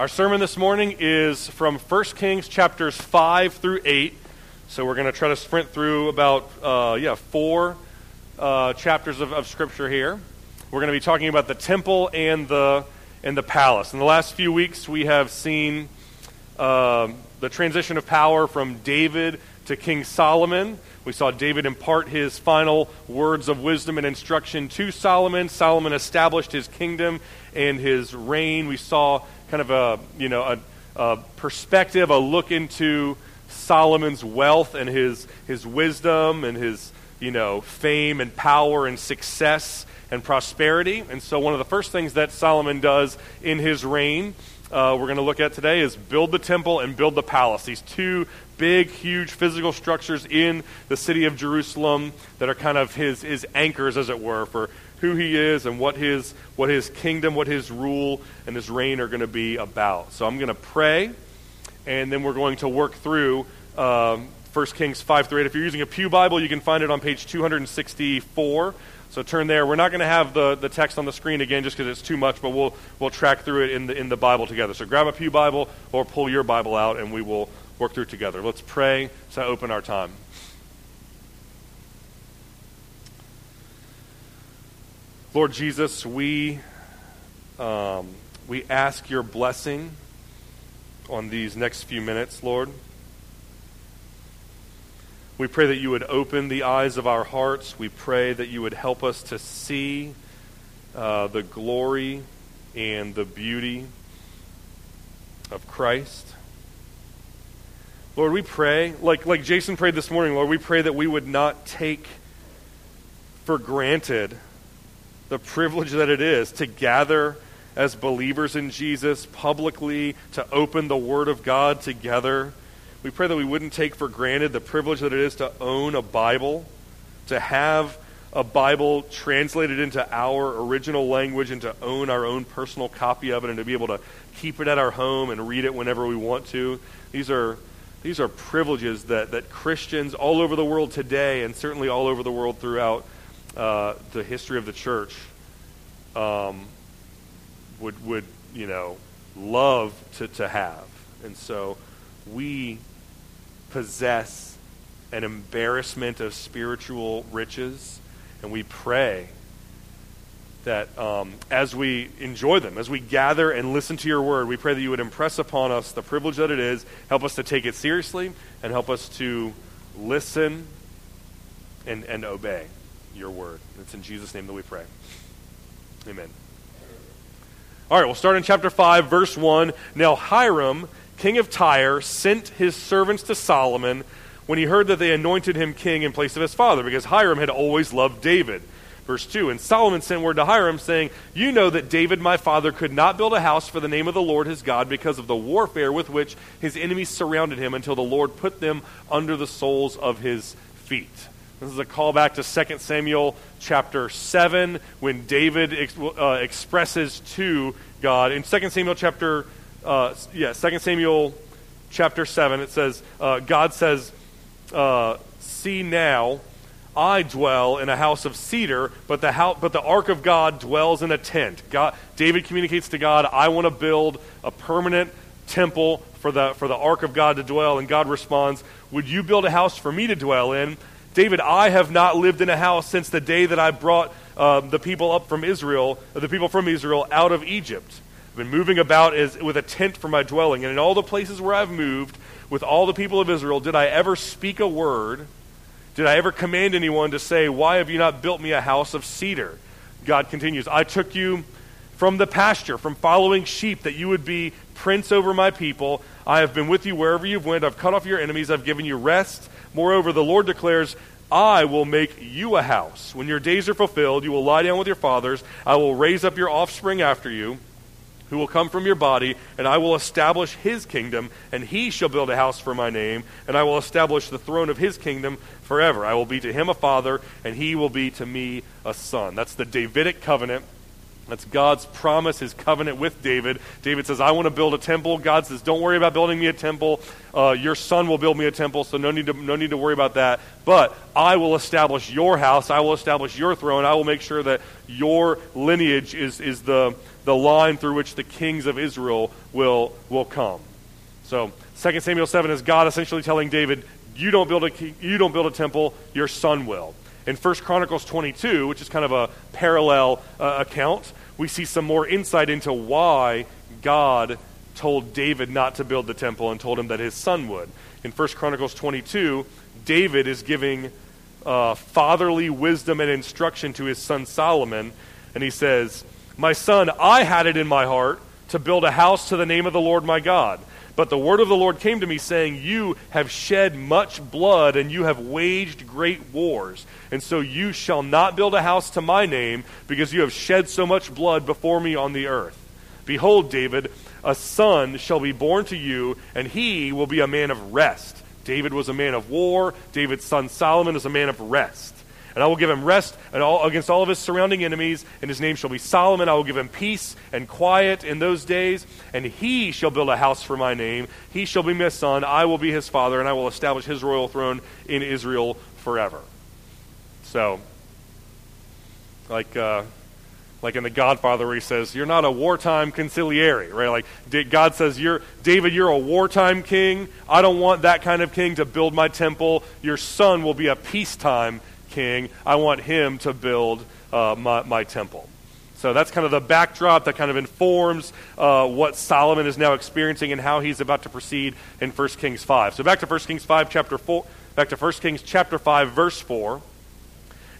Our sermon this morning is from 1 Kings chapters 5 through 8. So we're going to try to sprint through about, uh, yeah, four uh, chapters of, of Scripture here. We're going to be talking about the temple and the, and the palace. In the last few weeks, we have seen uh, the transition of power from David to King Solomon. We saw David impart his final words of wisdom and instruction to Solomon. Solomon established his kingdom and his reign. We saw kind of a you know a, a perspective, a look into Solomon's wealth and his his wisdom and his you know fame and power and success and prosperity. And so one of the first things that Solomon does in his reign, uh, we're going to look at today, is build the temple and build the palace. These two big, huge physical structures in the city of Jerusalem that are kind of his, his anchors, as it were, for who he is and what his, what his kingdom, what his rule and his reign are going to be about. So I'm going to pray, and then we're going to work through um, 1 Kings 5 through 8. If you're using a Pew Bible, you can find it on page 264. So turn there. We're not going to have the, the text on the screen again just because it's too much, but we'll, we'll track through it in the, in the Bible together. So grab a Pew Bible or pull your Bible out, and we will work through together. Let's pray to open our time. Lord Jesus, we, um, we ask your blessing on these next few minutes, Lord. We pray that you would open the eyes of our hearts. We pray that you would help us to see uh, the glory and the beauty of Christ. Lord, we pray, like, like Jason prayed this morning, Lord, we pray that we would not take for granted the privilege that it is to gather as believers in Jesus publicly, to open the Word of God together. We pray that we wouldn't take for granted the privilege that it is to own a Bible, to have a Bible translated into our original language, and to own our own personal copy of it, and to be able to keep it at our home and read it whenever we want to. These are, these are privileges that, that Christians all over the world today, and certainly all over the world throughout uh, the history of the church um, would would you know love to, to have, and so we possess an embarrassment of spiritual riches, and we pray that um, as we enjoy them, as we gather and listen to your word, we pray that you would impress upon us the privilege that it is, help us to take it seriously, and help us to listen and, and obey your word. It's in Jesus' name that we pray. Amen. All right, we'll start in chapter 5, verse 1. Now, Hiram, king of Tyre, sent his servants to Solomon when he heard that they anointed him king in place of his father, because Hiram had always loved David. Verse 2 And Solomon sent word to Hiram, saying, You know that David my father could not build a house for the name of the Lord his God because of the warfare with which his enemies surrounded him until the Lord put them under the soles of his feet. This is a callback to 2 Samuel chapter 7 when David ex- uh, expresses to God. In 2 Samuel chapter, uh, yeah, 2 Samuel chapter 7, it says, uh, God says, uh, See now, I dwell in a house of cedar, but the, but the ark of God dwells in a tent. God, David communicates to God, I want to build a permanent temple for the, for the ark of God to dwell. And God responds, Would you build a house for me to dwell in? David, I have not lived in a house since the day that I brought uh, the people up from Israel, the people from Israel out of Egypt. I've been moving about as, with a tent for my dwelling, and in all the places where I've moved with all the people of Israel, did I ever speak a word? Did I ever command anyone to say, Why have you not built me a house of cedar? God continues, I took you from the pasture, from following sheep, that you would be prince over my people. I have been with you wherever you've went. I've cut off your enemies. I've given you rest Moreover, the Lord declares, I will make you a house. When your days are fulfilled, you will lie down with your fathers. I will raise up your offspring after you, who will come from your body, and I will establish his kingdom, and he shall build a house for my name, and I will establish the throne of his kingdom forever. I will be to him a father, and he will be to me a son. That's the Davidic covenant That's God's promise, his covenant with David. David says, I want to build a temple. God says, Don't worry about building me a temple. Uh, your son will build me a temple, so no need, to, no need to worry about that. But I will establish your house. I will establish your throne. I will make sure that your lineage is, is the, the line through which the kings of Israel will, will come. So 2 Samuel 7 is God essentially telling David, you don't build a, you don't build a temple, your son will. In 1 Chronicles 22, which is kind of a parallel uh, account, we see some more insight into why God told David not to build the temple and told him that his son would. In 1 Chronicles 22, David is giving uh, fatherly wisdom and instruction to his son Solomon, and he says, My son, I had it in my heart to build a house to the name of the Lord my God. But the word of the Lord came to me, saying, You have shed much blood, and you have waged great wars. And so you shall not build a house to my name, because you have shed so much blood before me on the earth. Behold, David, a son shall be born to you, and he will be a man of rest. David was a man of war. David's son Solomon is a man of rest. And I will give him rest all, against all of his surrounding enemies, and his name shall be Solomon. I will give him peace and quiet in those days, and he shall build a house for my name. He shall be my son. I will be his father, and I will establish his royal throne in Israel forever. So, like, uh, like in The Godfather, where he says, You're not a wartime consigliere, right? Like, God says, you're, David, you're a wartime king. I don't want that kind of king to build my temple. Your son will be a peacetime king. I want him to build uh, my, my temple. So that's kind of the backdrop that kind of informs uh, what Solomon is now experiencing and how he's about to proceed in 1 Kings 5. So back to 1 Kings 5, chapter 4, back to 1 Kings chapter 5, verse 4.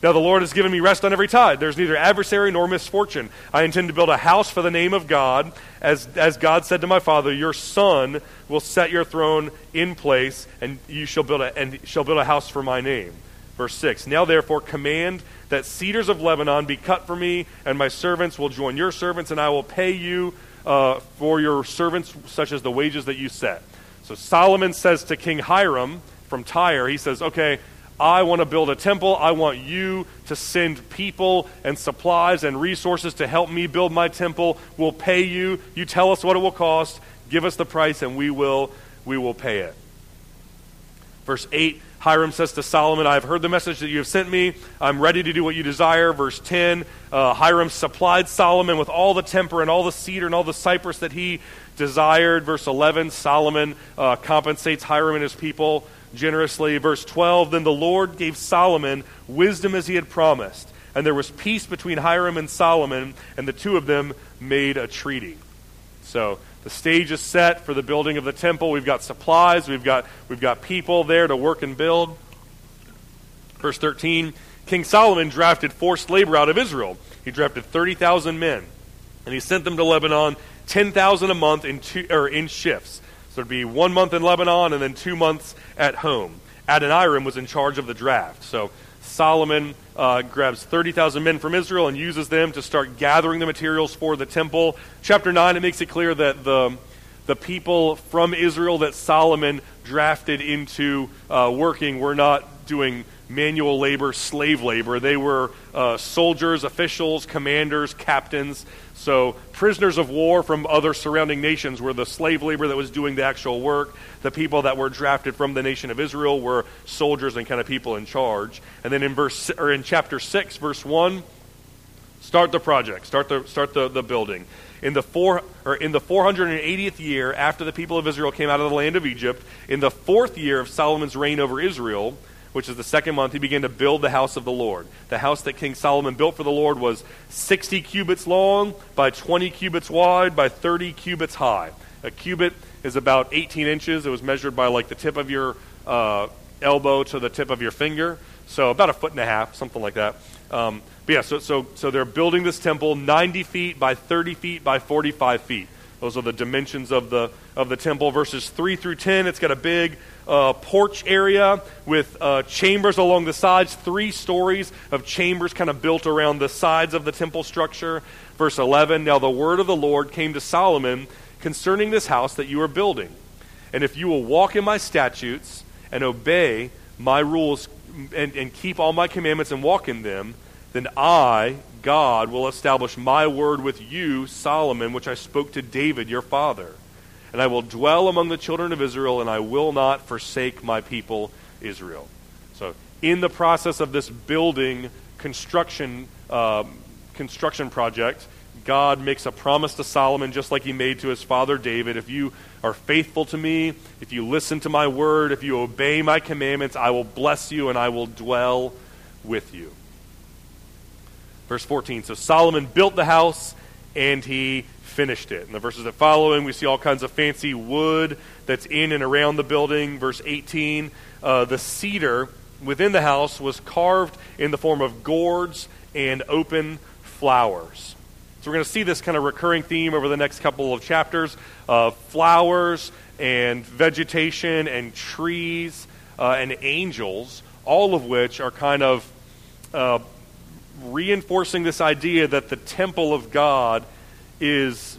Now the Lord has given me rest on every tide. There's neither adversary nor misfortune. I intend to build a house for the name of God. As, as God said to my father, your son will set your throne in place, and you shall build a, and shall build a house for my name. Verse 6 Now therefore command that cedars of Lebanon be cut for me, and my servants will join your servants, and I will pay you uh, for your servants, such as the wages that you set. So Solomon says to King Hiram from Tyre, he says, Okay, I want to build a temple. I want you to send people and supplies and resources to help me build my temple. We'll pay you. You tell us what it will cost. Give us the price, and we will, we will pay it. Verse 8 Hiram says to Solomon, I have heard the message that you have sent me. I'm ready to do what you desire. Verse 10 uh, Hiram supplied Solomon with all the timber and all the cedar and all the cypress that he desired. Verse 11 Solomon uh, compensates Hiram and his people generously. Verse 12 Then the Lord gave Solomon wisdom as he had promised. And there was peace between Hiram and Solomon, and the two of them made a treaty. So the stage is set for the building of the temple. We've got supplies, we've got, we've got people there to work and build. Verse 13 King Solomon drafted forced labor out of Israel. He drafted 30,000 men, and he sent them to Lebanon, 10,000 a month in, two, or in shifts. So it'd be one month in Lebanon and then two months at home. Adoniram was in charge of the draft. So Solomon uh, grabs 30,000 men from Israel and uses them to start gathering the materials for the temple. Chapter 9, it makes it clear that the, the people from Israel that Solomon drafted into uh, working were not doing manual labor, slave labor. They were uh, soldiers, officials, commanders, captains. So, prisoners of war from other surrounding nations were the slave labor that was doing the actual work. The people that were drafted from the nation of Israel were soldiers and kind of people in charge. And then in verse or in chapter 6 verse 1 start the project, start the start the, the building. In the four or in the 480th year after the people of Israel came out of the land of Egypt, in the fourth year of Solomon's reign over Israel, which is the second month, he began to build the house of the Lord. The house that King Solomon built for the Lord was 60 cubits long, by 20 cubits wide, by 30 cubits high. A cubit is about 18 inches. It was measured by like the tip of your uh, elbow to the tip of your finger. So about a foot and a half, something like that. Um, but yeah, so, so, so they're building this temple 90 feet by 30 feet by 45 feet. Those are the dimensions of the, of the temple. Verses 3 through 10, it's got a big uh, porch area with uh, chambers along the sides, three stories of chambers kind of built around the sides of the temple structure. Verse 11 Now the word of the Lord came to Solomon concerning this house that you are building. And if you will walk in my statutes and obey my rules and, and keep all my commandments and walk in them, then I, God will establish my word with you, Solomon, which I spoke to David, your father. And I will dwell among the children of Israel, and I will not forsake my people, Israel. So, in the process of this building construction, um, construction project, God makes a promise to Solomon, just like he made to his father David. If you are faithful to me, if you listen to my word, if you obey my commandments, I will bless you and I will dwell with you. Verse 14 So Solomon built the house and he finished it. In the verses that follow him, we see all kinds of fancy wood that's in and around the building. Verse 18 uh, The cedar within the house was carved in the form of gourds and open flowers. So we're going to see this kind of recurring theme over the next couple of chapters of flowers and vegetation and trees uh, and angels, all of which are kind of uh, reinforcing this idea that the temple of God is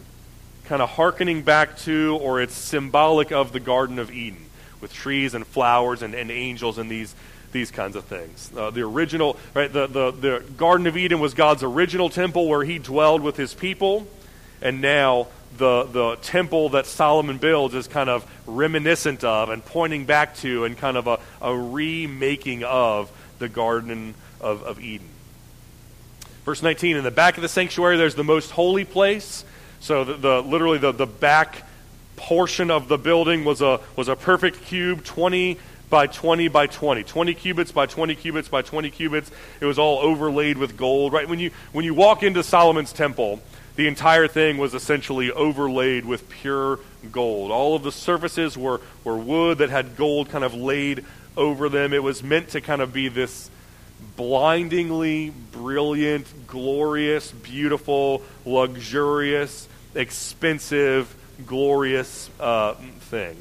kind of hearkening back to or it's symbolic of the Garden of Eden with trees and flowers and, and angels and these these kinds of things. Uh, the original, right, the, the, the Garden of Eden was God's original temple where he dwelled with his people, and now the, the temple that Solomon builds is kind of reminiscent of and pointing back to and kind of a, a remaking of the Garden of, of Eden. Verse 19, in the back of the sanctuary, there's the most holy place. So the, the literally the, the back portion of the building was a, was a perfect cube, 20 by 20 by 20. 20 cubits by 20 cubits by 20 cubits. It was all overlaid with gold, right? When you, when you walk into Solomon's temple, the entire thing was essentially overlaid with pure gold. All of the surfaces were, were wood that had gold kind of laid over them. It was meant to kind of be this blindingly brilliant, glorious, beautiful, luxurious, expensive, glorious uh, thing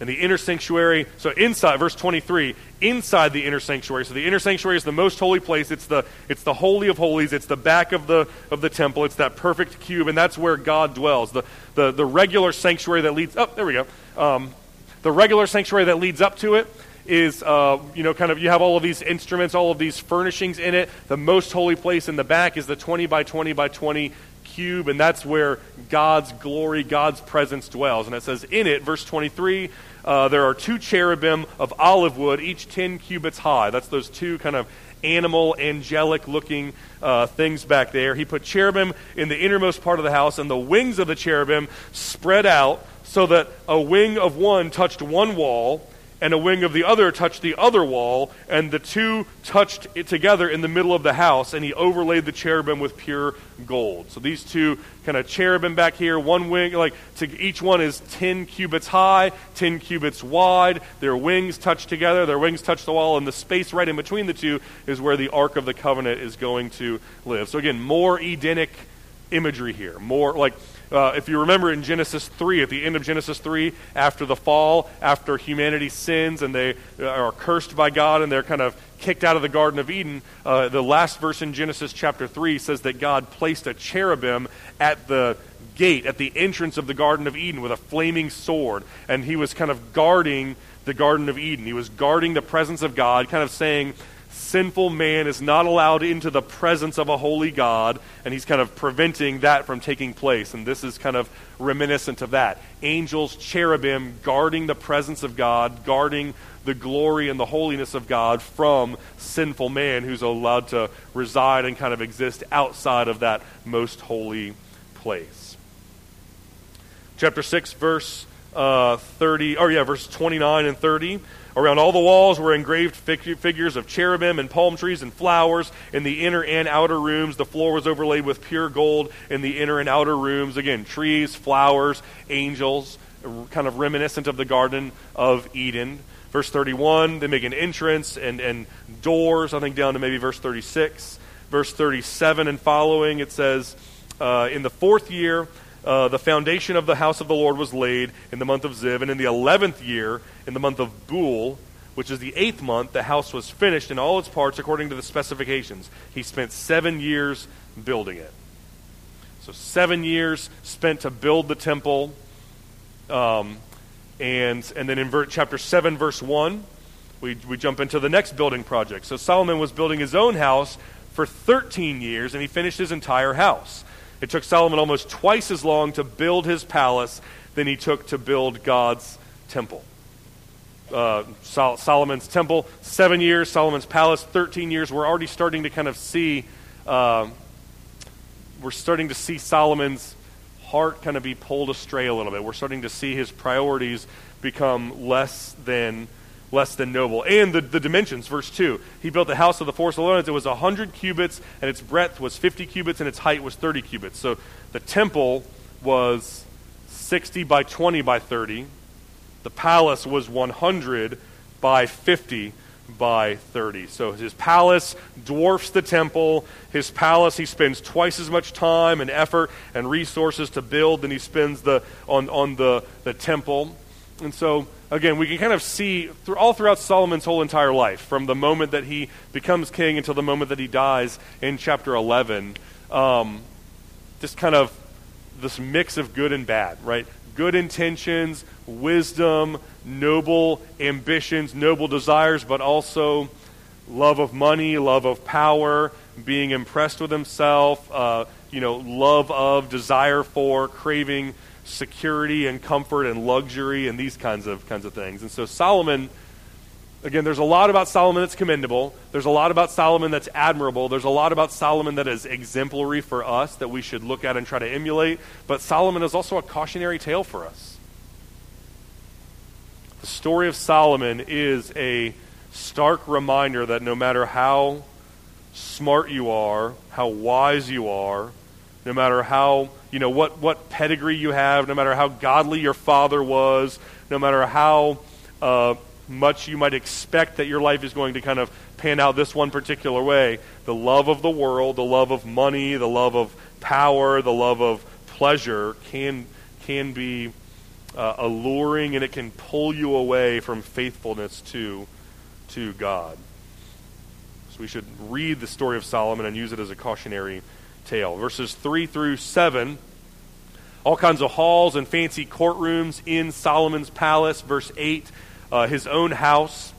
and the inner sanctuary. So inside, verse 23, inside the inner sanctuary. So the inner sanctuary is the most holy place. It's the it's the holy of holies. It's the back of the of the temple. It's that perfect cube, and that's where God dwells. The the the regular sanctuary that leads up. Oh, there we go. Um, the regular sanctuary that leads up to it is, uh, you know, kind of, you have all of these instruments, all of these furnishings in it. The most holy place in the back is the 20 by 20 by 20 cube, and that's where God's glory, God's presence dwells. And it says in it, verse 23, uh, there are two cherubim of olive wood, each 10 cubits high. That's those two kind of animal, angelic looking uh, things back there. He put cherubim in the innermost part of the house, and the wings of the cherubim spread out so that a wing of one touched one wall and a wing of the other touched the other wall, and the two touched together in the middle of the house, and he overlaid the cherubim with pure gold. So these two kind of cherubim back here, one wing, like to, each one is 10 cubits high, 10 cubits wide. Their wings touch together, their wings touch the wall, and the space right in between the two is where the Ark of the Covenant is going to live. So again, more Edenic imagery here. More like uh, if you remember in Genesis 3, at the end of Genesis 3, after the fall, after humanity sins and they uh, are cursed by God and they're kind of kicked out of the Garden of Eden, uh, the last verse in Genesis chapter 3 says that God placed a cherubim at the gate, at the entrance of the Garden of Eden with a flaming sword. And he was kind of guarding the Garden of Eden. He was guarding the presence of God, kind of saying, sinful man is not allowed into the presence of a holy God, and he's kind of preventing that from taking place. And this is kind of reminiscent of that. Angels, cherubim, guarding the presence of God, guarding the glory and the holiness of God from sinful man who's allowed to reside and kind of exist outside of that most holy place. Chapter 6, verse uh, 30, or yeah, verse 29 and 30. Around all the walls were engraved figures of cherubim and palm trees and flowers. In the inner and outer rooms, the floor was overlaid with pure gold. In the inner and outer rooms, again, trees, flowers, angels, kind of reminiscent of the Garden of Eden. Verse 31, they make an entrance and, and doors, I think down to maybe verse 36. Verse 37 and following, it says, uh, In the fourth year, uh, the foundation of the house of the Lord was laid in the month of Ziv, and in the eleventh year, in the month of Bul, which is the eighth month, the house was finished in all its parts according to the specifications. He spent seven years building it. So, seven years spent to build the temple. Um, and, and then in ver- chapter 7, verse 1, we, we jump into the next building project. So, Solomon was building his own house for 13 years, and he finished his entire house. It took Solomon almost twice as long to build his palace than he took to build God's temple. Uh, Sol- Solomon's temple, seven years. Solomon's palace, 13 years. We're already starting to kind of see, uh, we're starting to see Solomon's heart kind of be pulled astray a little bit. We're starting to see his priorities become less than less than noble. And the, the dimensions, verse 2. He built the house of the four Solomons. It was 100 cubits, and its breadth was 50 cubits, and its height was 30 cubits. So the temple was 60 by 20 by 30. The palace was 100 by 50 by 30. So his palace dwarfs the temple. His palace, he spends twice as much time and effort and resources to build than he spends the, on, on the, the temple. And so, again, we can kind of see through, all throughout Solomon's whole entire life, from the moment that he becomes king until the moment that he dies in chapter 11, um, just kind of this mix of good and bad, right? Good intentions, wisdom, noble ambitions, noble desires, but also love of money, love of power, being impressed with himself, uh, you know, love of, desire for, craving security and comfort and luxury and these kinds of kinds of things. And so Solomon again there's a lot about Solomon that's commendable. There's a lot about Solomon that's admirable. There's a lot about Solomon that is exemplary for us that we should look at and try to emulate, but Solomon is also a cautionary tale for us. The story of Solomon is a stark reminder that no matter how smart you are, how wise you are, no matter how, you know, what, what pedigree you have, no matter how godly your father was, no matter how uh, much you might expect that your life is going to kind of pan out this one particular way, the love of the world, the love of money, the love of power, the love of pleasure can, can be uh, alluring and it can pull you away from faithfulness to, to God. So we should read the story of Solomon and use it as a cautionary tale. Verses 3 through 7, all kinds of halls and fancy courtrooms in Solomon's palace. Verse 8, uh, his own house.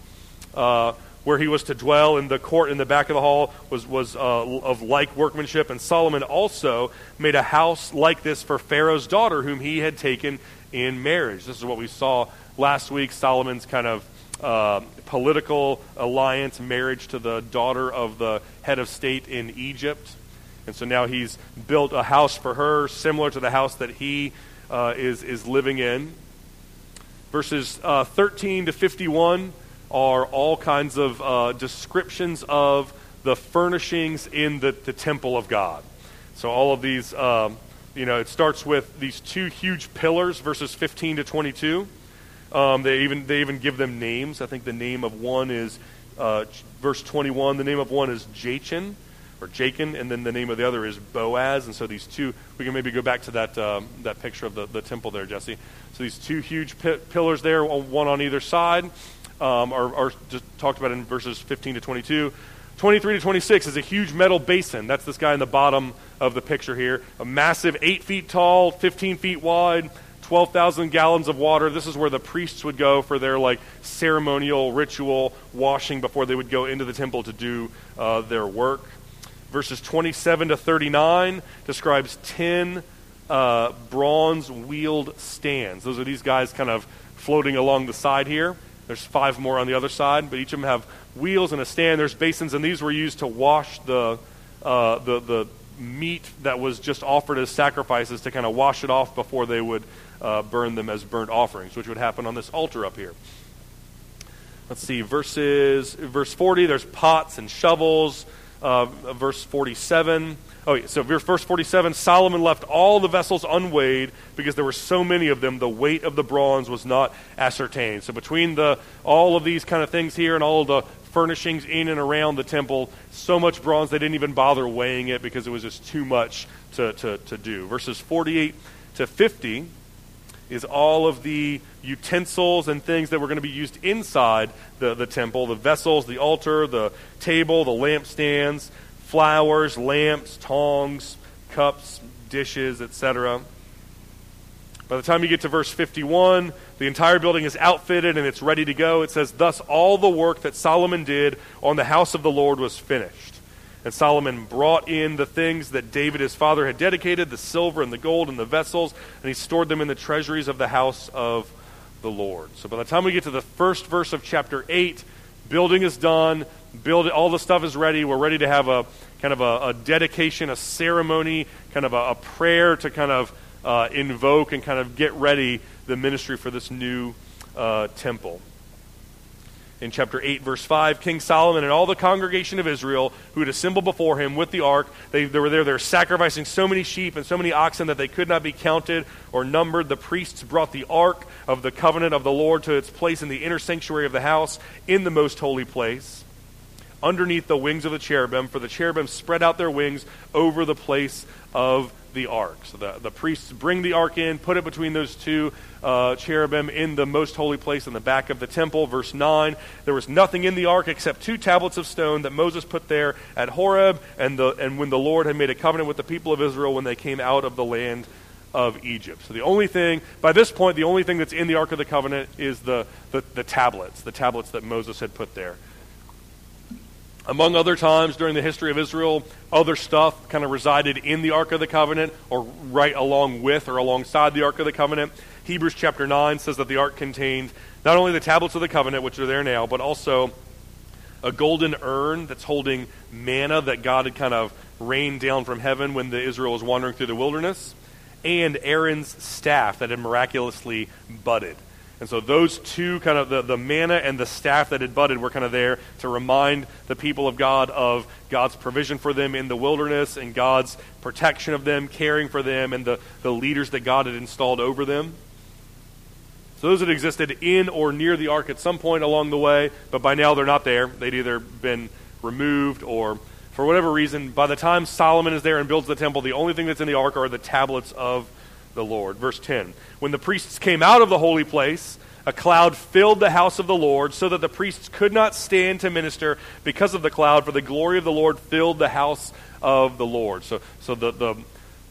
Uh, where he was to dwell in the court in the back of the hall was, was uh, of like workmanship. And Solomon also made a house like this for Pharaoh's daughter, whom he had taken in marriage. This is what we saw last week Solomon's kind of uh, political alliance, marriage to the daughter of the head of state in Egypt. And so now he's built a house for her similar to the house that he uh, is, is living in. Verses uh, 13 to 51 are all kinds of uh, descriptions of the furnishings in the, the temple of God. So all of these, um, you know, it starts with these two huge pillars, verses 15 to 22. Um, they even they even give them names. I think the name of one is uh, verse 21. The name of one is Jachin, or Jachin, and then the name of the other is Boaz. And so these two, we can maybe go back to that, um, that picture of the, the temple there, Jesse. So these two huge pi- pillars there, one on either side, um, are, are just talked about in verses 15 to 22. 23 to 26 is a huge metal basin. That's this guy in the bottom of the picture here. A massive 8 feet tall, 15 feet wide, 12,000 gallons of water. This is where the priests would go for their like ceremonial ritual washing before they would go into the temple to do uh, their work verses 27 to 39 describes 10 uh, bronze wheeled stands. Those are these guys kind of floating along the side here. There's five more on the other side, but each of them have wheels and a stand. There's basins, and these were used to wash the, uh, the, the meat that was just offered as sacrifices to kind of wash it off before they would uh, burn them as burnt offerings, which would happen on this altar up here. Let's see, verses, verse 40, there's pots and shovels uh, verse 47. Oh, so verse 47 Solomon left all the vessels unweighed because there were so many of them, the weight of the bronze was not ascertained. So, between the, all of these kind of things here and all the furnishings in and around the temple, so much bronze, they didn't even bother weighing it because it was just too much to, to, to do. Verses 48 to 50 is all of the utensils and things that were going to be used inside the, the temple the vessels, the altar, the table, the lampstands, flowers, lamps, tongs, cups, dishes, etc. By the time you get to verse 51, the entire building is outfitted and it's ready to go. It says, Thus all the work that Solomon did on the house of the Lord was finished. And Solomon brought in the things that David his father had dedicated, the silver and the gold and the vessels, and he stored them in the treasuries of the house of the Lord. So by the time we get to the first verse of chapter 8, building is done, build all the stuff is ready. We're ready to have a kind of a, a dedication, a ceremony, kind of a, a prayer to kind of uh, invoke and kind of get ready the ministry for this new uh, temple in chapter 8, verse 5, King Solomon and all the congregation of Israel who had assembled before him with the ark, they, they were there, they were sacrificing so many sheep and so many oxen that they could not be counted or numbered. The priests brought the ark of the covenant of the Lord to its place in the inner sanctuary of the house in the most holy place, underneath the wings of the cherubim, for the cherubim spread out their wings over the place of the ark. So the, the priests bring the ark in, put it between those two uh, cherubim in the most holy place in the back of the temple. Verse 9 There was nothing in the ark except two tablets of stone that Moses put there at Horeb, and, the, and when the Lord had made a covenant with the people of Israel when they came out of the land of Egypt. So the only thing, by this point, the only thing that's in the Ark of the Covenant is the, the, the tablets, the tablets that Moses had put there. Among other times during the history of Israel, other stuff kind of resided in the Ark of the Covenant or right along with or alongside the Ark of the Covenant. Hebrews chapter 9 says that the Ark contained not only the tablets of the covenant, which are there now, but also a golden urn that's holding manna that God had kind of rained down from heaven when the Israel was wandering through the wilderness, and Aaron's staff that had miraculously budded. And so those two kind of the, the manna and the staff that had budded were kind of there to remind the people of God of God's provision for them in the wilderness and God's protection of them, caring for them, and the, the leaders that God had installed over them. So those had existed in or near the ark at some point along the way, but by now they're not there. They'd either been removed or for whatever reason, by the time Solomon is there and builds the temple, the only thing that's in the ark are the tablets of the Lord. Verse 10 When the priests came out of the holy place, a cloud filled the house of the Lord, so that the priests could not stand to minister because of the cloud, for the glory of the Lord filled the house of the Lord. So, so the, the,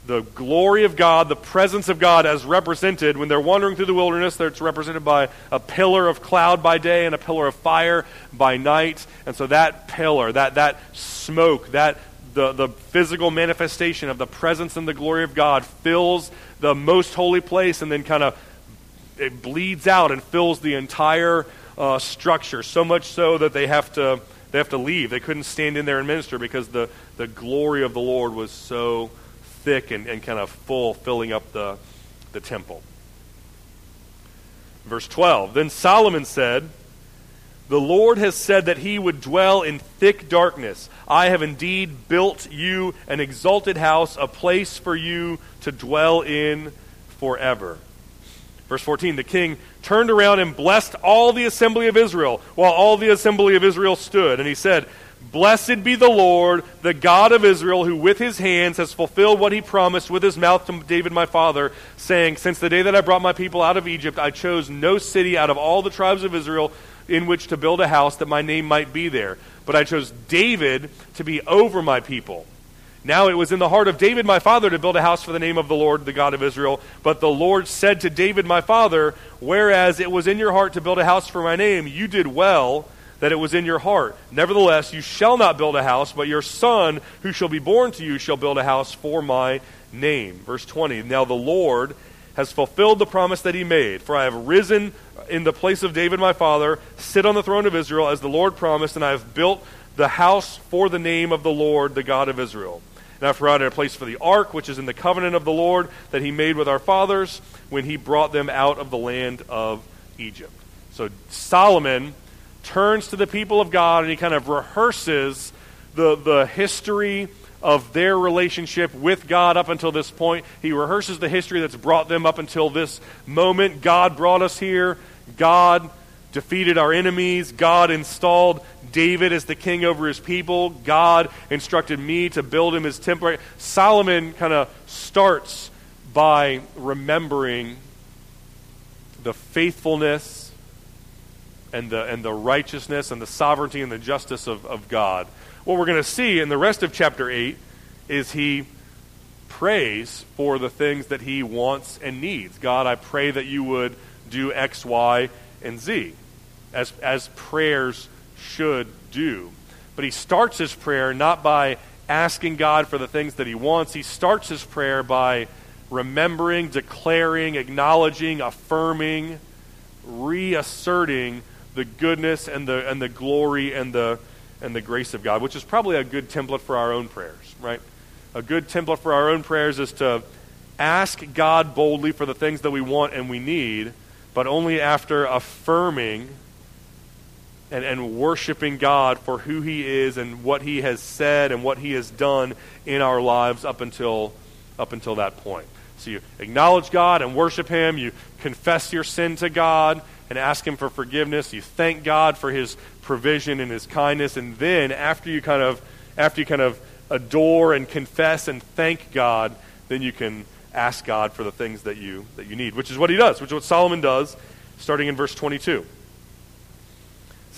the glory of God, the presence of God, as represented when they're wandering through the wilderness, it's represented by a pillar of cloud by day and a pillar of fire by night. And so that pillar, that, that smoke, that the, the physical manifestation of the presence and the glory of God fills the most holy place and then kind of it bleeds out and fills the entire uh, structure. So much so that they have to they have to leave. They couldn't stand in there and minister because the, the glory of the Lord was so thick and, and kind of full, filling up the, the temple. Verse 12 Then Solomon said, the Lord has said that he would dwell in thick darkness. I have indeed built you an exalted house, a place for you to dwell in forever. Verse 14 The king turned around and blessed all the assembly of Israel, while all the assembly of Israel stood. And he said, Blessed be the Lord, the God of Israel, who with his hands has fulfilled what he promised with his mouth to David my father, saying, Since the day that I brought my people out of Egypt, I chose no city out of all the tribes of Israel in which to build a house that my name might be there. But I chose David to be over my people. Now it was in the heart of David my father to build a house for the name of the Lord, the God of Israel. But the Lord said to David my father, Whereas it was in your heart to build a house for my name, you did well that it was in your heart. Nevertheless, you shall not build a house, but your son, who shall be born to you, shall build a house for my name. Verse 20 Now the Lord has fulfilled the promise that he made, for I have risen in the place of David my father, sit on the throne of Israel as the Lord promised, and I have built the house for the name of the Lord, the God of Israel. And I've provided a place for the ark, which is in the covenant of the Lord that he made with our fathers when he brought them out of the land of Egypt. So Solomon turns to the people of God and he kind of rehearses the, the history of their relationship with God up until this point. He rehearses the history that's brought them up until this moment. God brought us here. God defeated our enemies. God installed David as the king over his people. God instructed me to build him his temple. Solomon kind of starts by remembering the faithfulness and the, and the righteousness and the sovereignty and the justice of, of God. What we're going to see in the rest of chapter 8 is he prays for the things that he wants and needs. God, I pray that you would do X, Y, and Z, as, as prayers should do. But he starts his prayer not by asking God for the things that he wants. He starts his prayer by remembering, declaring, acknowledging, affirming, reasserting the goodness and the, and the glory and the, and the grace of God, which is probably a good template for our own prayers, right? A good template for our own prayers is to ask God boldly for the things that we want and we need, but only after affirming and, and worshiping God for who He is and what He has said and what He has done in our lives up until, up until that point. So you acknowledge God and worship Him. You confess your sin to God and ask Him for forgiveness. You thank God for His provision and His kindness. And then after you kind of after you kind of adore and confess and thank God, then you can ask God for the things that you that you need, which is what He does, which is what Solomon does, starting in verse 22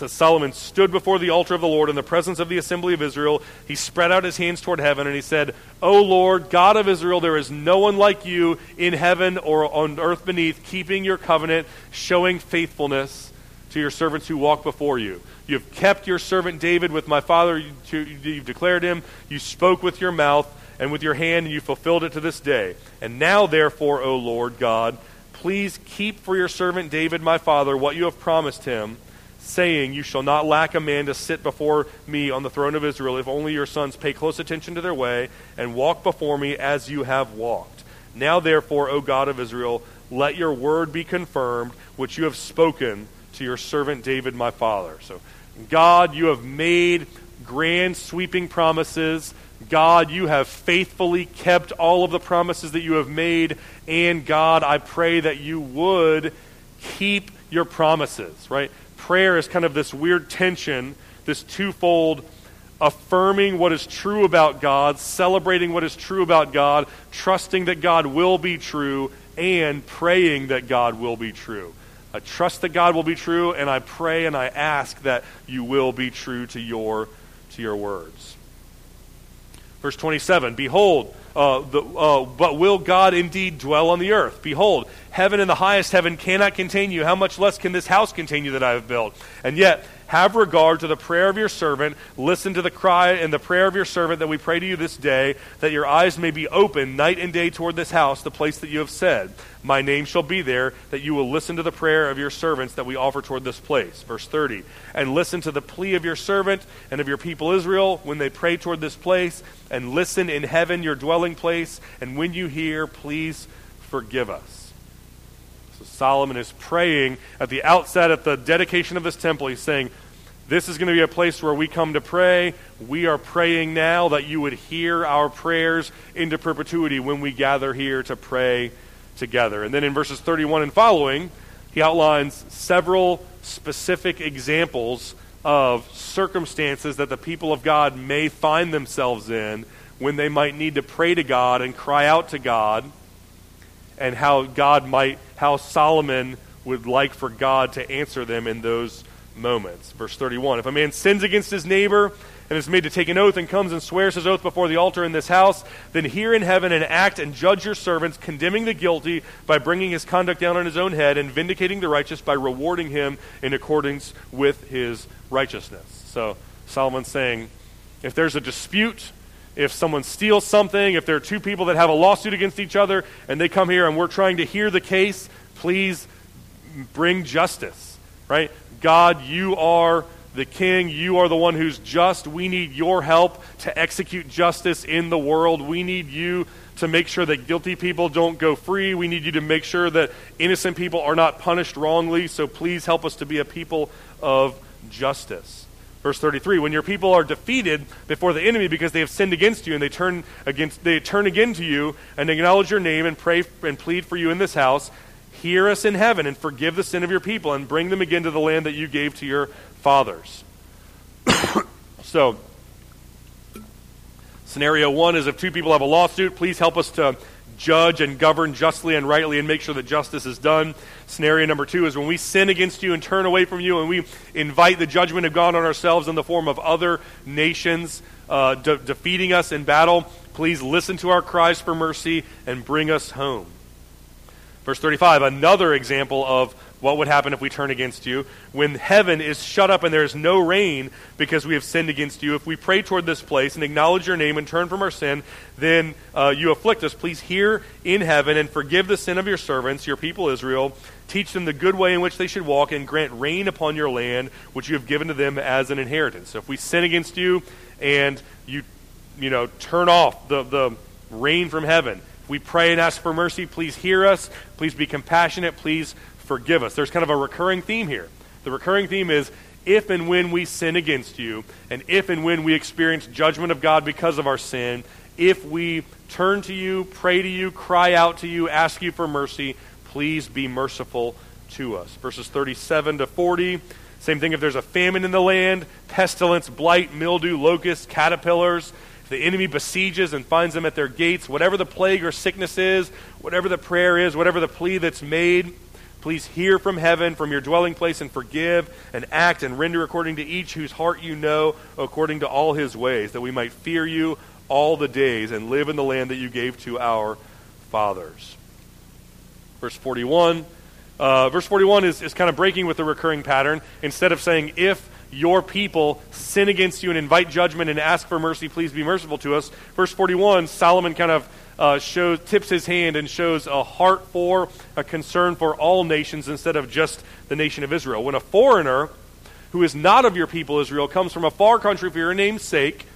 says Solomon stood before the altar of the Lord in the presence of the assembly of Israel. He spread out his hands toward heaven and he said, O Lord, God of Israel, there is no one like you in heaven or on earth beneath, keeping your covenant, showing faithfulness to your servants who walk before you. You have kept your servant David with my father. You've declared him. You spoke with your mouth and with your hand, and you fulfilled it to this day. And now, therefore, O Lord God, please keep for your servant David, my father, what you have promised him saying, You shall not lack a man to sit before me on the throne of Israel, if only your sons pay close attention to their way and walk before me as you have walked. Now, therefore, O God of Israel, let your word be confirmed, which you have spoken to your servant David, my father. So, God, you have made grand, sweeping promises. God, you have faithfully kept all of the promises that you have made. And God, I pray that you would keep your promises, right? prayer is kind of this weird tension, this twofold affirming what is true about God, celebrating what is true about God, trusting that God will be true, and praying that God will be true. I trust that God will be true, and I pray and I ask that you will be true to your, to your words. Verse 27 Behold, uh, the, uh, but will God indeed dwell on the earth? Behold, heaven and the highest heaven cannot contain you. How much less can this house contain you that I have built? And yet, have regard to the prayer of your servant. Listen to the cry and the prayer of your servant that we pray to you this day, that your eyes may be open night and day toward this house, the place that you have said. My name shall be there, that you will listen to the prayer of your servants that we offer toward this place. Verse 30. And listen to the plea of your servant and of your people Israel when they pray toward this place, and listen in heaven, your dwelling place. And when you hear, please forgive us. So Solomon is praying at the outset, at the dedication of this temple. He's saying, This is going to be a place where we come to pray. We are praying now that you would hear our prayers into perpetuity when we gather here to pray together. And then in verses 31 and following, he outlines several specific examples of circumstances that the people of God may find themselves in when they might need to pray to God and cry out to God and how God might, how Solomon would like for God to answer them in those moments. Verse 31 If a man sins against his neighbor and is made to take an oath and comes and swears his oath before the altar in this house, then hear in heaven and act and judge your servants, condemning the guilty by bringing his conduct down on his own head, and vindicating the righteous by rewarding him in accordance with his righteousness. So Solomon's saying, if there's a dispute if someone steals something, if there are two people that have a lawsuit against each other and they come here and we're trying to hear the case, please bring justice, right? God, you are the king. You are the one who's just. We need your help to execute justice in the world. We need you to make sure that guilty people don't go free. We need you to make sure that innocent people are not punished wrongly. So please help us to be a people of justice. Verse 33, when your people are defeated before the enemy because they have sinned against you and they turn against they turn again to you and acknowledge your name and pray and plead for you in this house, hear us in heaven and forgive the sin of your people and bring them again to the land that you gave to your fathers. so scenario 1 is if two people have a lawsuit, please help us to judge and govern justly and rightly and make sure that justice is done. Scenario number two is when we sin against you and turn away from you and we invite the judgment of God on ourselves in the form of other nations uh, de- defeating us in battle, please listen to our cries for mercy and bring us home. Verse 35, another example of what would happen if we turn against you? When heaven is shut up and there is no rain because we have sinned against you, if we pray toward this place and acknowledge your name and turn from our sin, then uh, you afflict us. Please hear in heaven and forgive the sin of your servants, your people Israel. Teach them the good way in which they should walk and grant rain upon your land, which you have given to them as an inheritance. So if we sin against you and you, you know, turn off the, the rain from heaven, we pray and ask for mercy, please hear us. Please be compassionate. Please forgive us. There's kind of a recurring theme here. The recurring theme is if and when we sin against you, and if and when we experience judgment of God because of our sin, if we turn to you, pray to you, cry out to you, ask you for mercy, please be merciful to us. Verses 37 to 40. Same thing if there's a famine in the land, pestilence, blight, mildew, locusts, caterpillars. If the enemy besieges and finds them at their gates, whatever the plague or sickness is, whatever the prayer is, whatever the plea that's made, Please hear from heaven, from your dwelling place, and forgive and act and render according to each whose heart you know, according to all his ways, that we might fear you all the days and live in the land that you gave to our fathers. Verse 41. Uh, verse 41 is, is kind of breaking with the recurring pattern. Instead of saying, if your people sin against you and invite judgment and ask for mercy, please be merciful to us. Verse 41, Solomon kind of uh, shows, tips his hand and shows a heart for, a concern for all nations instead of just the nation of Israel. When a foreigner who is not of your people Israel comes from a far country for your name's sake,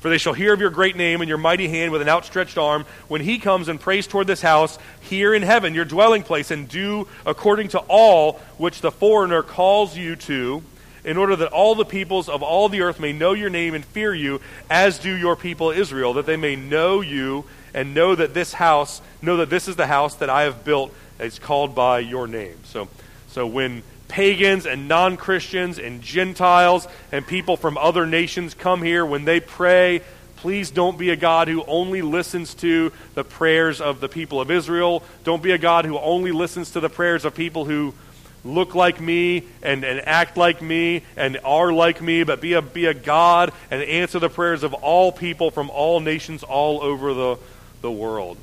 for they shall hear of your great name and your mighty hand with an outstretched arm. When he comes and prays toward this house, here in heaven, your dwelling place, and do according to all which the foreigner calls you to, in order that all the peoples of all the earth may know your name and fear you, as do your people Israel, that they may know you and know that this house, know that this is the house that I have built. It's called by your name. So, so when pagans and non Christians and Gentiles and people from other nations come here, when they pray, please don't be a God who only listens to the prayers of the people of Israel. Don't be a God who only listens to the prayers of people who look like me and, and act like me and are like me, but be a, be a God and answer the prayers of all people from all nations all over the, the world.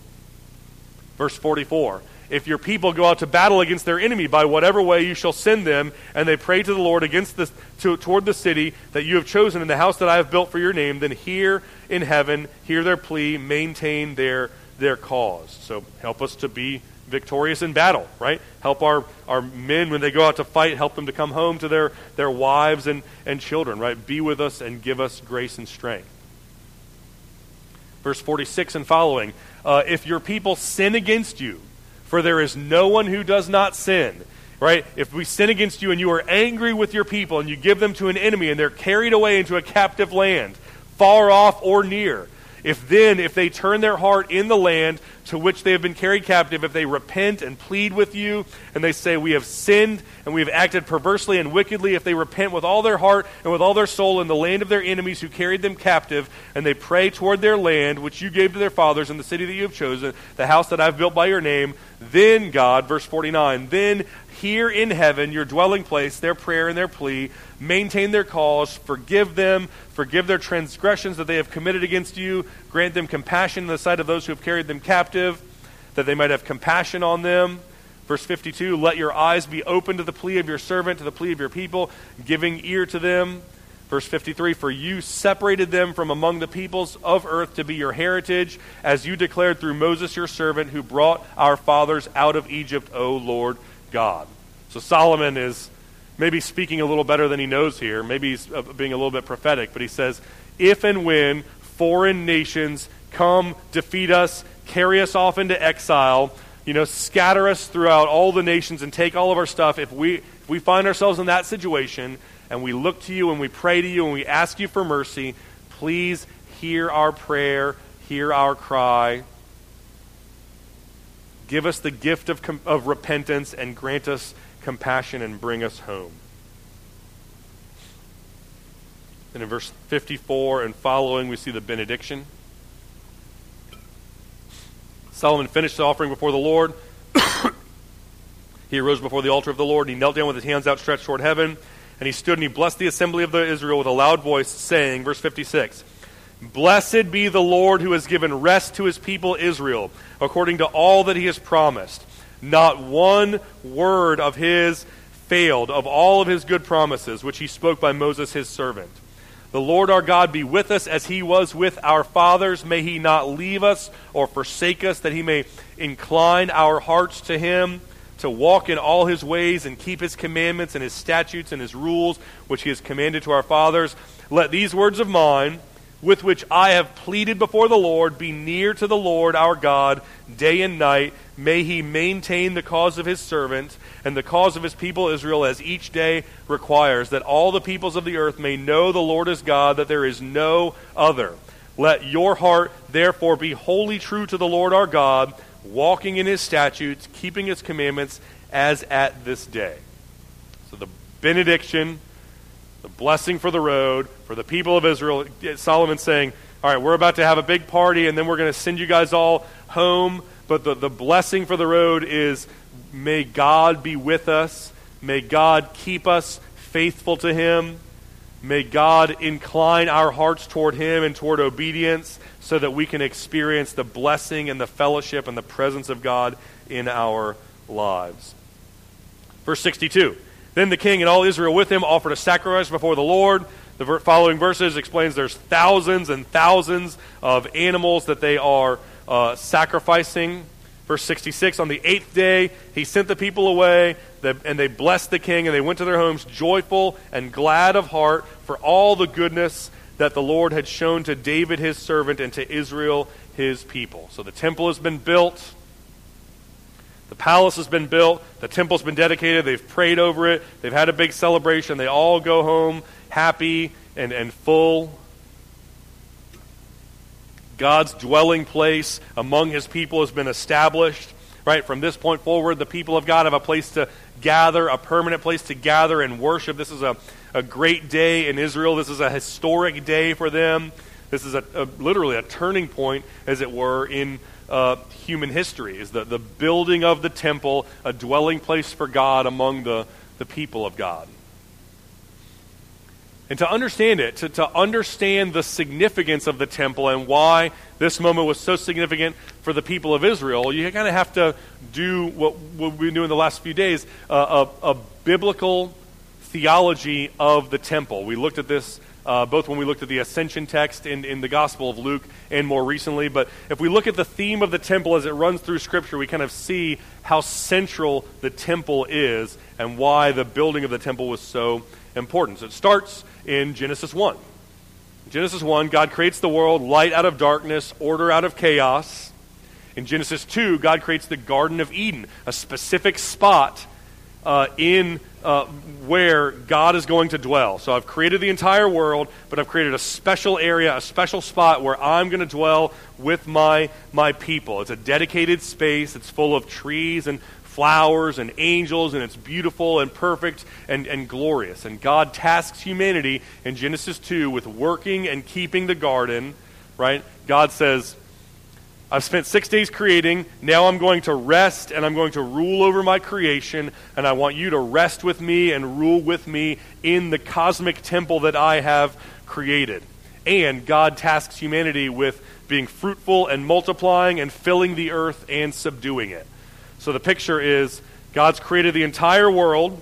Verse 44 If your people go out to battle against their enemy by whatever way you shall send them, and they pray to the Lord against this, to, toward the city that you have chosen in the house that I have built for your name, then hear in heaven, hear their plea, maintain their, their cause. So help us to be victorious in battle, right? Help our, our men when they go out to fight, help them to come home to their, their wives and, and children, right? Be with us and give us grace and strength verse 46 and following. Uh, if your people sin against you, for there is no one who does not sin, right? If we sin against you and you are angry with your people and you give them to an enemy and they're carried away into a captive land, far off or near, if then, if they turn their heart in the land to which they have been carried captive, if they repent and plead with you, and they say, We have sinned and we have acted perversely and wickedly, if they repent with all their heart and with all their soul in the land of their enemies who carried them captive, and they pray toward their land, which you gave to their fathers in the city that you have chosen, the house that I've built by your name, then God, verse 49, then hear in heaven your dwelling place, their prayer and their plea, maintain their cause, forgive them, forgive their transgressions that they have committed against you, grant them compassion in the sight of those who have carried them captive, that they might have compassion on them. Verse 52 Let your eyes be open to the plea of your servant, to the plea of your people, giving ear to them. Verse 53 For you separated them from among the peoples of earth to be your heritage, as you declared through Moses your servant, who brought our fathers out of Egypt, O Lord God. So Solomon is maybe speaking a little better than he knows here. Maybe he's uh, being a little bit prophetic, but he says, If and when foreign nations come, defeat us, carry us off into exile, you know, scatter us throughout all the nations and take all of our stuff, if we, if we find ourselves in that situation and we look to you and we pray to you and we ask you for mercy, please hear our prayer, hear our cry. Give us the gift of, of repentance and grant us compassion and bring us home. And in verse 54 and following, we see the benediction. Solomon finished the offering before the Lord. he arose before the altar of the Lord, and he knelt down with his hands outstretched toward heaven. And he stood and he blessed the assembly of the Israel with a loud voice, saying, verse 56, Blessed be the Lord who has given rest to his people Israel, according to all that he has promised. Not one word of his failed, of all of his good promises, which he spoke by Moses his servant. The Lord our God be with us as he was with our fathers. May he not leave us or forsake us, that he may incline our hearts to him, to walk in all his ways and keep his commandments and his statutes and his rules, which he has commanded to our fathers. Let these words of mine, with which I have pleaded before the Lord, be near to the Lord our God day and night. May he maintain the cause of his servant and the cause of his people Israel as each day requires, that all the peoples of the earth may know the Lord is God, that there is no other. Let your heart therefore be wholly true to the Lord our God, walking in his statutes, keeping his commandments, as at this day. So the benediction, the blessing for the road, for the people of Israel, Solomon saying, All right, we're about to have a big party, and then we're going to send you guys all home. But the, the blessing for the road is May God be with us. May God keep us faithful to Him. May God incline our hearts toward Him and toward obedience so that we can experience the blessing and the fellowship and the presence of God in our lives. Verse 62 Then the king and all Israel with him offered a sacrifice before the Lord. The following verses explains there's thousands and thousands of animals that they are uh, sacrificing. Verse 66 On the eighth day, he sent the people away, and they blessed the king, and they went to their homes joyful and glad of heart for all the goodness that the Lord had shown to David his servant and to Israel his people. So the temple has been built. The palace has been built. The temple's been dedicated. They've prayed over it. They've had a big celebration. They all go home happy and, and full God's dwelling place among his people has been established. Right? From this point forward, the people of God have a place to gather, a permanent place to gather and worship. This is a, a great day in Israel. This is a historic day for them. This is a, a literally a turning point, as it were, in uh, human history. Is the, the building of the temple, a dwelling place for God among the, the people of God. And to understand it, to, to understand the significance of the temple and why this moment was so significant for the people of Israel, you kind of have to do what, we've been doing the last few days uh, a, a, biblical theology of the temple. We looked at this uh, both when we looked at the ascension text in, in the Gospel of Luke and more recently. But if we look at the theme of the temple as it runs through Scripture, we kind of see how central the temple is and why the building of the temple was so important. So it starts in Genesis 1. In Genesis 1, God creates the world, light out of darkness, order out of chaos. In Genesis 2, God creates the Garden of Eden, a specific spot uh, in uh, where God is going to dwell. So I've created the entire world, but I've created a special area, a special spot where I'm going to dwell with my, my people. It's a dedicated space, it's full of trees and flowers and angels, and it's beautiful and perfect and, and glorious. And God tasks humanity in Genesis 2 with working and keeping the garden, right? God says, I've spent six days creating. Now I'm going to rest and I'm going to rule over my creation. And I want you to rest with me and rule with me in the cosmic temple that I have created. And God tasks humanity with being fruitful and multiplying and filling the earth and subduing it. So the picture is God's created the entire world,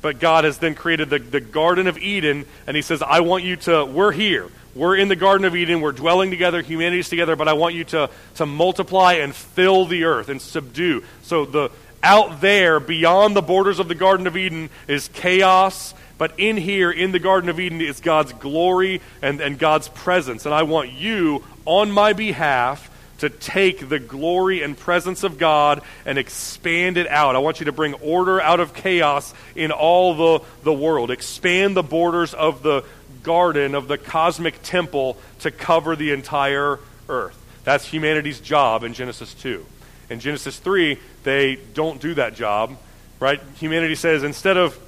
but God has then created the, the Garden of Eden, and He says, I want you to, we're here. We're in the Garden of Eden. We're dwelling together. Humanity's together. But I want you to, to multiply and fill the earth and subdue. So the out there, beyond the borders of the Garden of Eden, is chaos. But in here, in the Garden of Eden, is God's glory and, and God's presence. And I want you, on my behalf, to take the glory and presence of God and expand it out. I want you to bring order out of chaos in all the, the world. Expand the borders of the garden, of the cosmic temple, to cover the entire earth. That's humanity's job in Genesis 2. In Genesis 3, they don't do that job, right? Humanity says instead of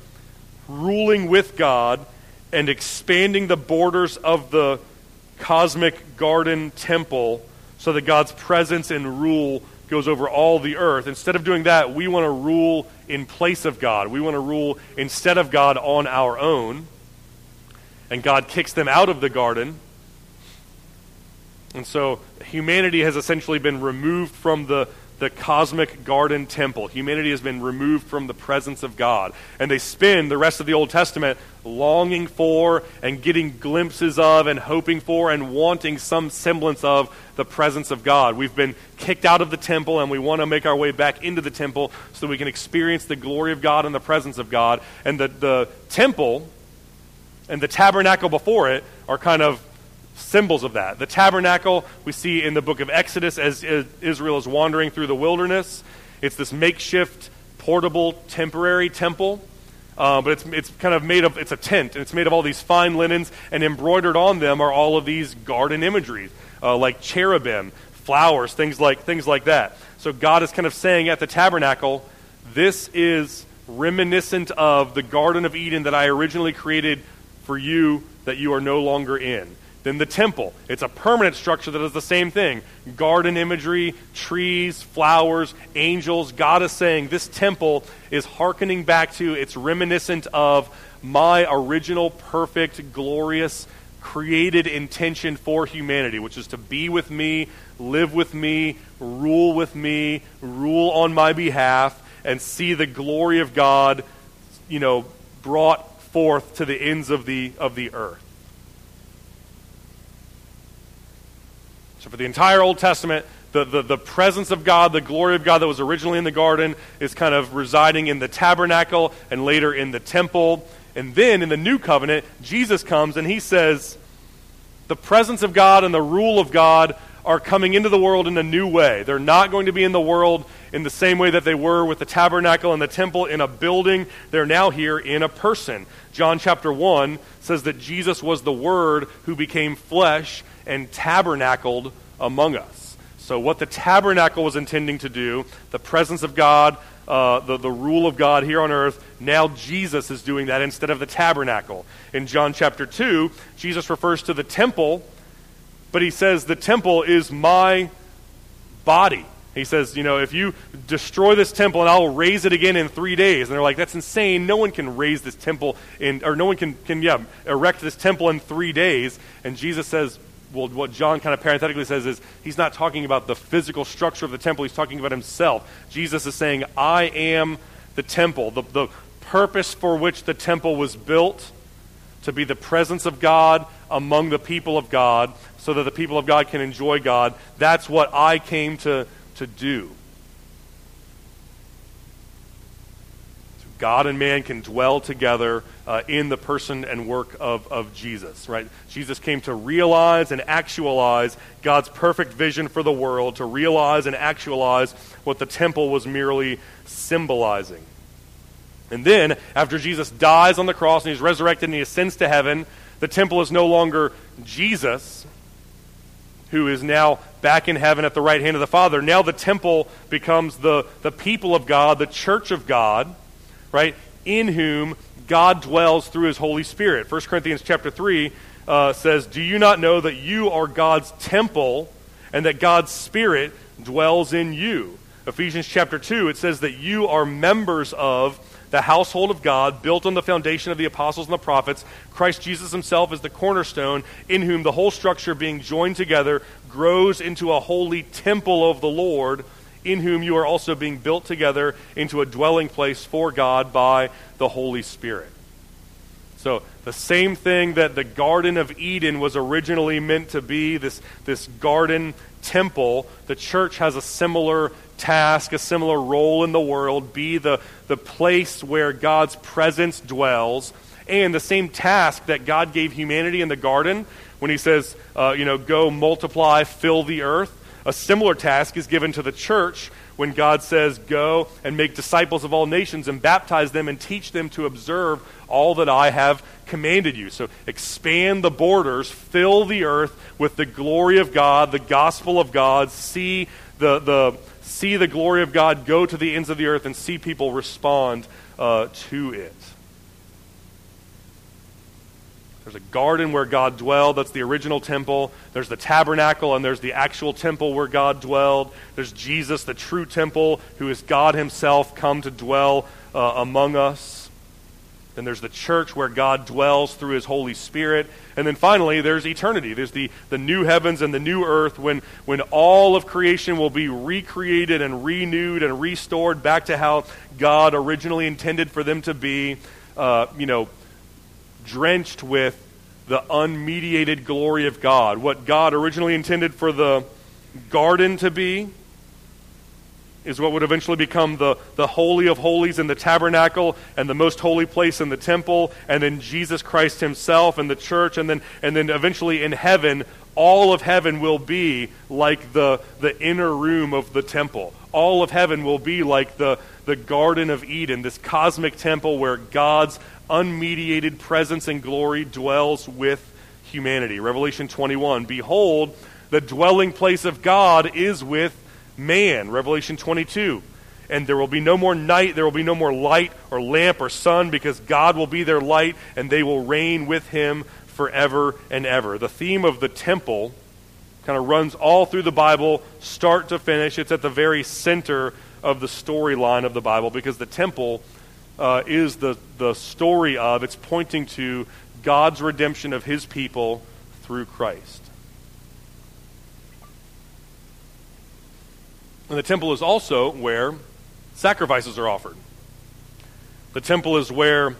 ruling with God and expanding the borders of the cosmic garden temple, so that God's presence and rule goes over all the earth. Instead of doing that, we want to rule in place of God. We want to rule instead of God on our own. And God kicks them out of the garden. And so humanity has essentially been removed from the, the cosmic garden temple. Humanity has been removed from the presence of God. And they spend the rest of the Old Testament longing for and getting glimpses of and hoping for and wanting some semblance of the presence of God. We've been kicked out of the temple and we want to make our way back into the temple so that we can experience the glory of God and the presence of God. And the, the temple and the tabernacle before it are kind of symbols of that. The tabernacle we see in the book of Exodus as Israel is wandering through the wilderness. It's this makeshift, portable, temporary temple. Uh, but it's, it's kind of made of, it's a tent, and it's made of all these fine linens, and embroidered on them are all of these garden imageries, uh, like cherubim, flowers, things like, things like that. So God is kind of saying at the tabernacle, this is reminiscent of the Garden of Eden that I originally created for you that you are no longer in. Then the temple. It's a permanent structure that does the same thing garden imagery, trees, flowers, angels. God is saying this temple is hearkening back to, it's reminiscent of my original, perfect, glorious, created intention for humanity, which is to be with me, live with me, rule with me, rule on my behalf, and see the glory of God, you know, brought forth to the ends of the, of the earth. So, for the entire Old Testament, the, the, the, presence of God, the glory of God that was originally in the garden, is kind of residing in the tabernacle and later in the temple. And then in the new covenant, Jesus comes and he says, The presence of God and the rule of God are coming into the world in a new way. They're not going to be in the world in the same way that they were with the tabernacle and the temple in a building. They're now here in a person. John chapter 1 says that Jesus was the Word who became flesh and tabernacled among us. So, what the tabernacle was intending to do, the presence of God, uh, the, the rule of God here on earth, now Jesus is doing that instead of the tabernacle. In John chapter 2, Jesus refers to the temple, but he says, The temple is my body. He says, you know, if you destroy this temple and I'll raise it again in three days. And they're like, that's insane. No one can raise this temple in, or no one can, can yeah, erect this temple in three days. And Jesus says, well, what John kind of parenthetically says is he's not talking about the physical structure of the temple, he's talking about himself. Jesus is saying, I am the temple, the, the purpose for which the temple was built to be the presence of God among the people of God so that the people of God can enjoy God. That's what I came to, to do. God and man can dwell together uh, in the person and work of, of Jesus, right? Jesus came to realize and actualize God's perfect vision for the world, to realize and actualize what the temple was merely symbolizing. And then, after Jesus dies on the cross and he's resurrected and he ascends to heaven, the temple is no longer Jesus, who is now back in heaven at the right hand of the Father. Now the temple becomes the, the people of God, the church of God right? In whom God dwells through his Holy Spirit. 1 Corinthians chapter 3 uh, says, Do you not know that you are God's temple and that God's Spirit dwells in you? Ephesians chapter 2, it says that you are members of the household of God, built on the foundation of the apostles and the prophets. Christ Jesus himself is the cornerstone, in whom the whole structure, being joined together, grows into a holy temple of the Lord in whom you are also being built together into a dwelling place for God by the Holy Spirit. So, the same thing that the Garden of Eden was originally meant to be, this, this garden temple, the church has a similar task, a similar role in the world, be the, the place where God's presence dwells. And the same task that God gave humanity in the garden when he says, uh, you know, go multiply, fill the earth. A similar task is given to the church when God says, Go and make disciples of all nations and baptize them and teach them to observe all that I have commanded you. So expand the borders, fill the earth with the glory of God, the gospel of God, see the, the, see the glory of God go to the ends of the earth and see people respond uh, to it. There's a garden where God dwelled. That's the original temple. There's the tabernacle, and there's the actual temple where God dwelled. There's Jesus, the true temple, who is God Himself, come to dwell uh, among us. Then there's the church where God dwells through his Holy Spirit. And then finally, there's eternity. There's the, the new heavens and the new earth when, when all of creation will be recreated and renewed and restored back to how God originally intended for them to be, uh, you know, drenched with the unmediated glory of God. What God originally intended for the garden to be is what would eventually become the, the Holy of Holies in the tabernacle and the most holy place in the temple, and then Jesus Christ himself and the church, and then, and then eventually in heaven, all of heaven will be like the, the inner room of the temple. All of heaven will be like the, the Garden of Eden, this cosmic temple where God's unmediated presence and glory dwells with humanity. Revelation 21 Behold, the dwelling place of God is with man. Revelation 22. And there will be no more night, there will be no more light or lamp or sun, because God will be their light, and they will reign with him forever and ever. The theme of the temple kind of runs all through the Bible, start to finish. It's at the very center of the storyline of the Bible, because the temple uh, is the, the story of, it's pointing to God's redemption of his people through Christ. And the temple is also where sacrifices are offered. The temple is where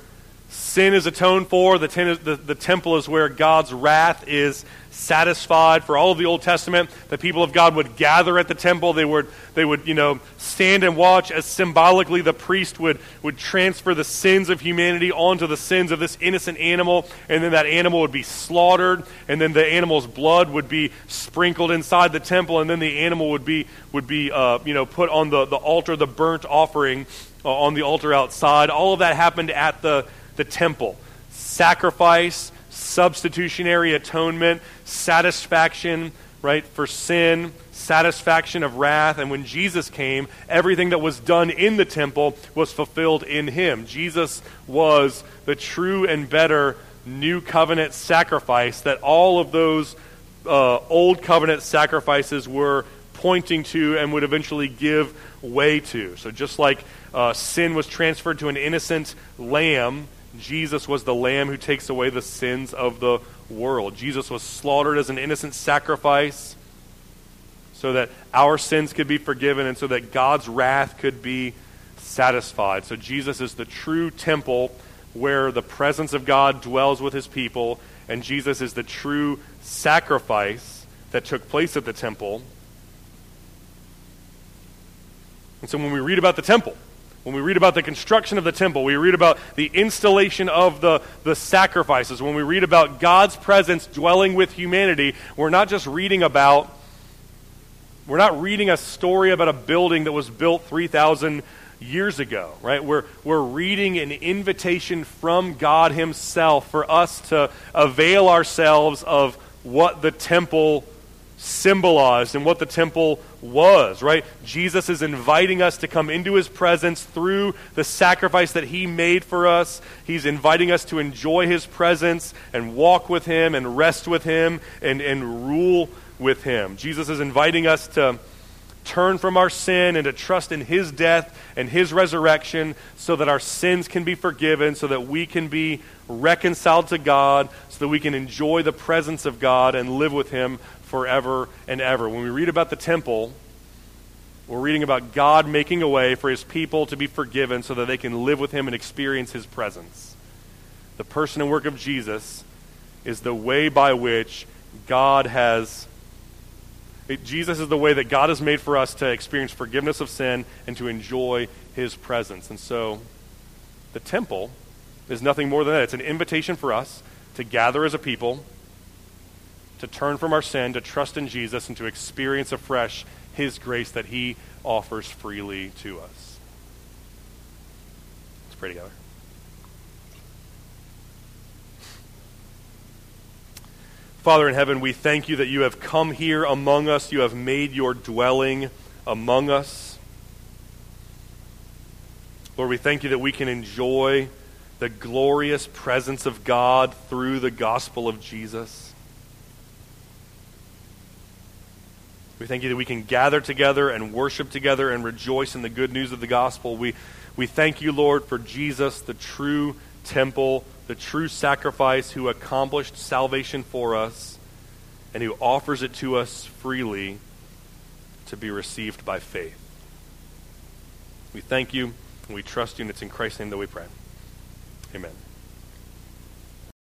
sin is atoned for. The, ten, the, the, temple is where God's wrath is satisfied. For all of the Old Testament, the people of God would gather at the temple. They would, they would you know, stand and watch as symbolically the priest would, would transfer the sins of humanity onto the sins of this innocent animal. And then that animal would be slaughtered. And then the animal's blood would be sprinkled inside the temple. And then the animal would be, would be uh, you know, put on the, the altar, the burnt offering uh, on the altar outside. All of that happened at the the temple. Sacrifice, substitutionary atonement, satisfaction, right, for sin, satisfaction of wrath. And when Jesus came, everything that was done in the temple was fulfilled in him. Jesus was the true and better new covenant sacrifice that all of those uh, old covenant sacrifices were pointing to and would eventually give way to. So just like uh, sin was transferred to an innocent lamb Jesus was the lamb who takes away the sins of the world. Jesus was slaughtered as an innocent sacrifice so that our sins could be forgiven and so that God's wrath could be satisfied. So Jesus is the true temple where the presence of God dwells with his people, and Jesus is the true sacrifice that took place at the temple. And so when we read about the temple, when we read about the construction of the temple, we read about the installation of the, the sacrifices, when we read about God's presence dwelling with humanity, we're not just reading about, we're not reading a story about a building that was built 3,000 years ago, right? We're, we're reading an invitation from God Himself for us to avail ourselves of what the temple symbolized and what the temple was, right? Jesus is inviting us to come into his presence through the sacrifice that he made for us. He's inviting us to enjoy his presence and walk with him and rest with him and, and rule with him. Jesus is inviting us to turn from our sin and to trust in his death and his resurrection so that our sins can be forgiven, so that we can be reconciled to God, so that we can enjoy the presence of God and live with him forever and ever. When we read about the temple, we're reading about God making a way for his people to be forgiven so that they can live with him and experience his presence. The person and work of Jesus is the way by which God has. Jesus is the way that God has made for us to experience forgiveness of sin and to enjoy his presence. And so the temple is nothing more than that. It's an invitation for us to gather as a people to turn from our sin, to trust in Jesus, and to experience afresh His grace that He offers freely to us. Let's pray together. Father in heaven, we thank you that you have come here among us. You have made your dwelling among us. Lord, we thank you that we can enjoy the glorious presence of God through the gospel of Jesus. We thank you that we can gather together and worship together and rejoice in the good news of the gospel. We, We thank you, Lord, for Jesus, the true temple, the true sacrifice who accomplished salvation for us and who offers it to us freely to be received by faith. We thank you and we trust you, and it's in Christ's name that we pray. Amen.